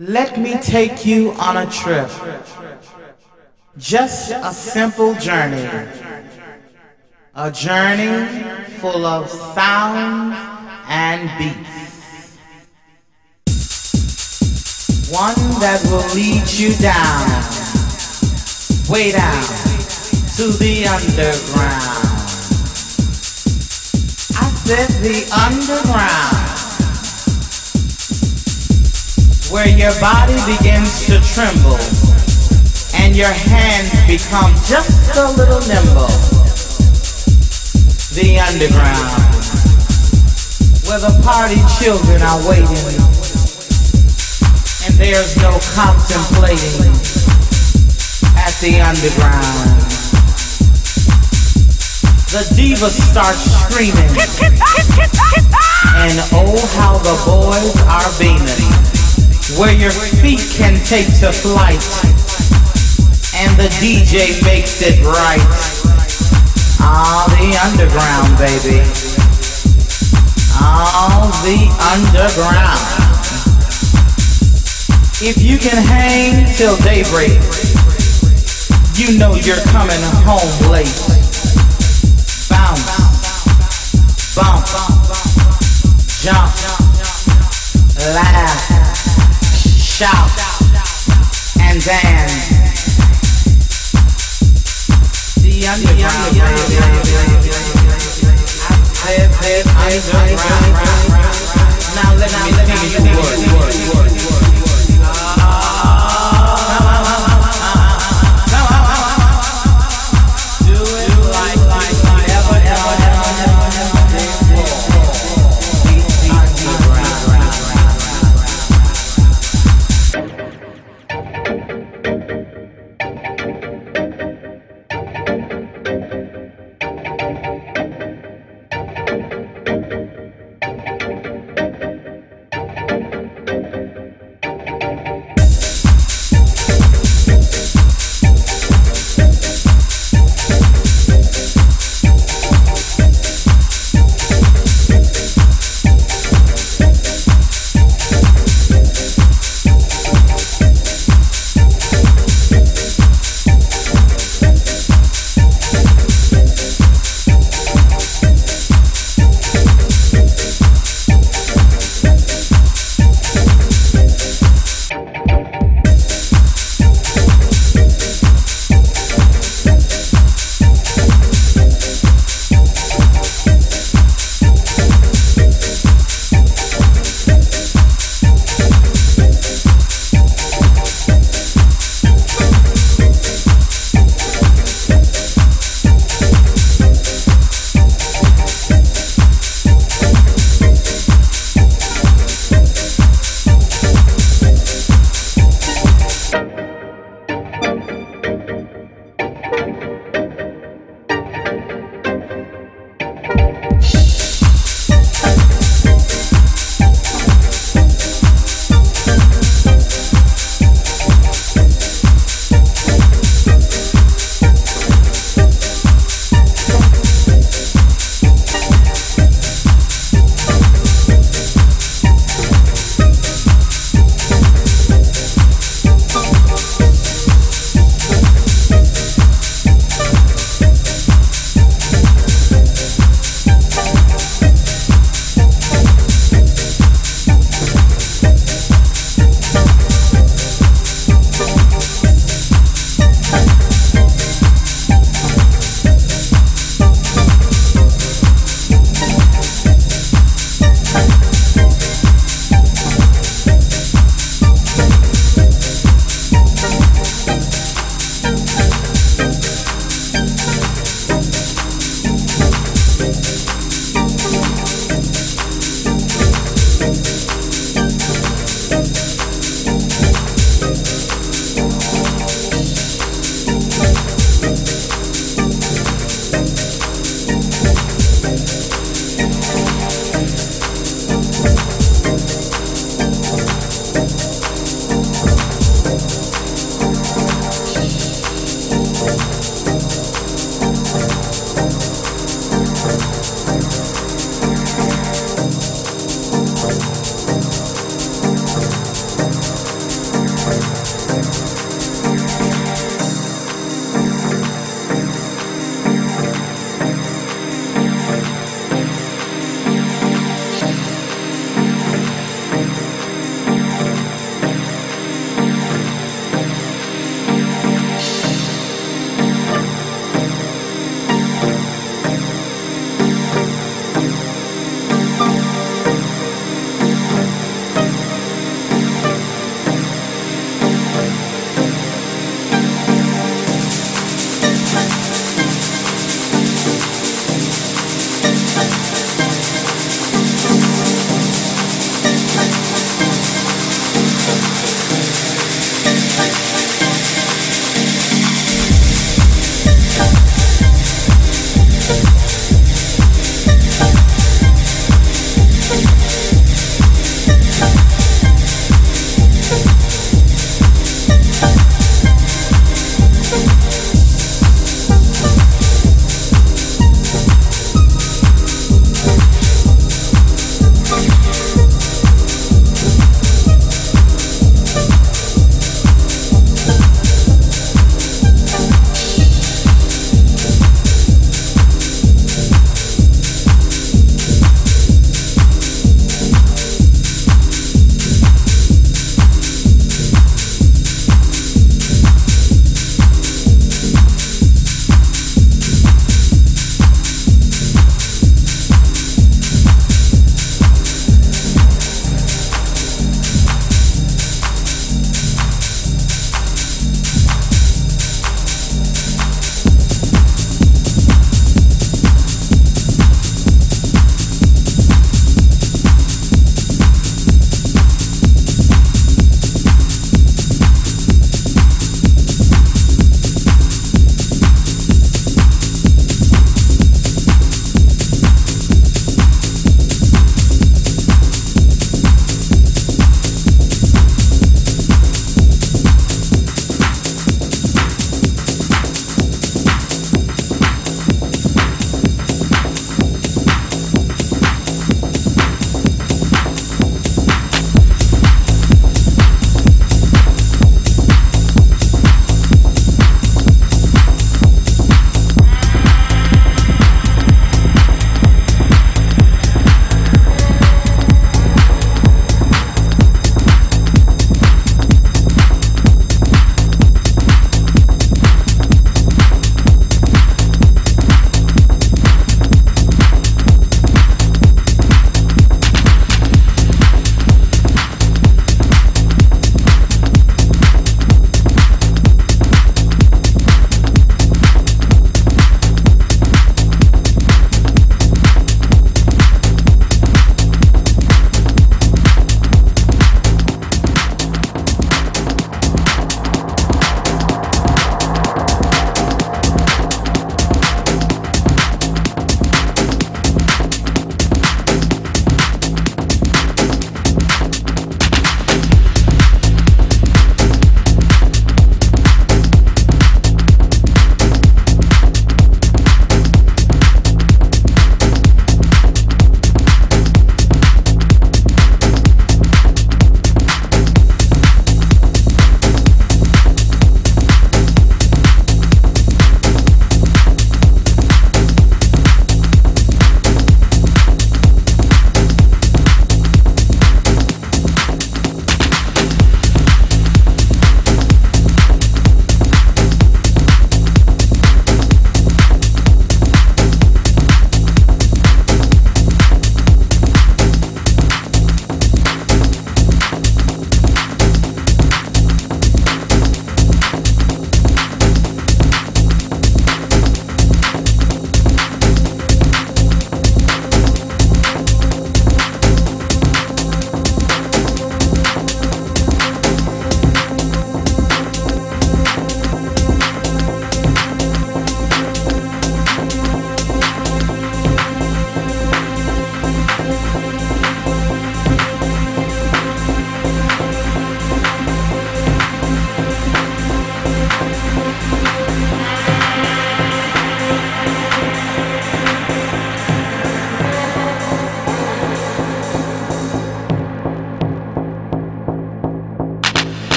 Let me take you on a trip. Just a simple journey. A journey full of sounds and beats. One that will lead you down, way down to the underground. I said the underground where your body begins to tremble and your hands become just a little nimble. The underground, where the party children are waiting and there's no contemplating at the underground. The divas start screaming, and oh, how the boys are beaming where your feet can take to flight and the DJ makes it right. Ah, the underground, baby. Ah, the underground. If you can hang till daybreak, you know you're coming home late. Bounce, bump, jump, laugh shout, and dance. The underground. Now let me, let me, let me,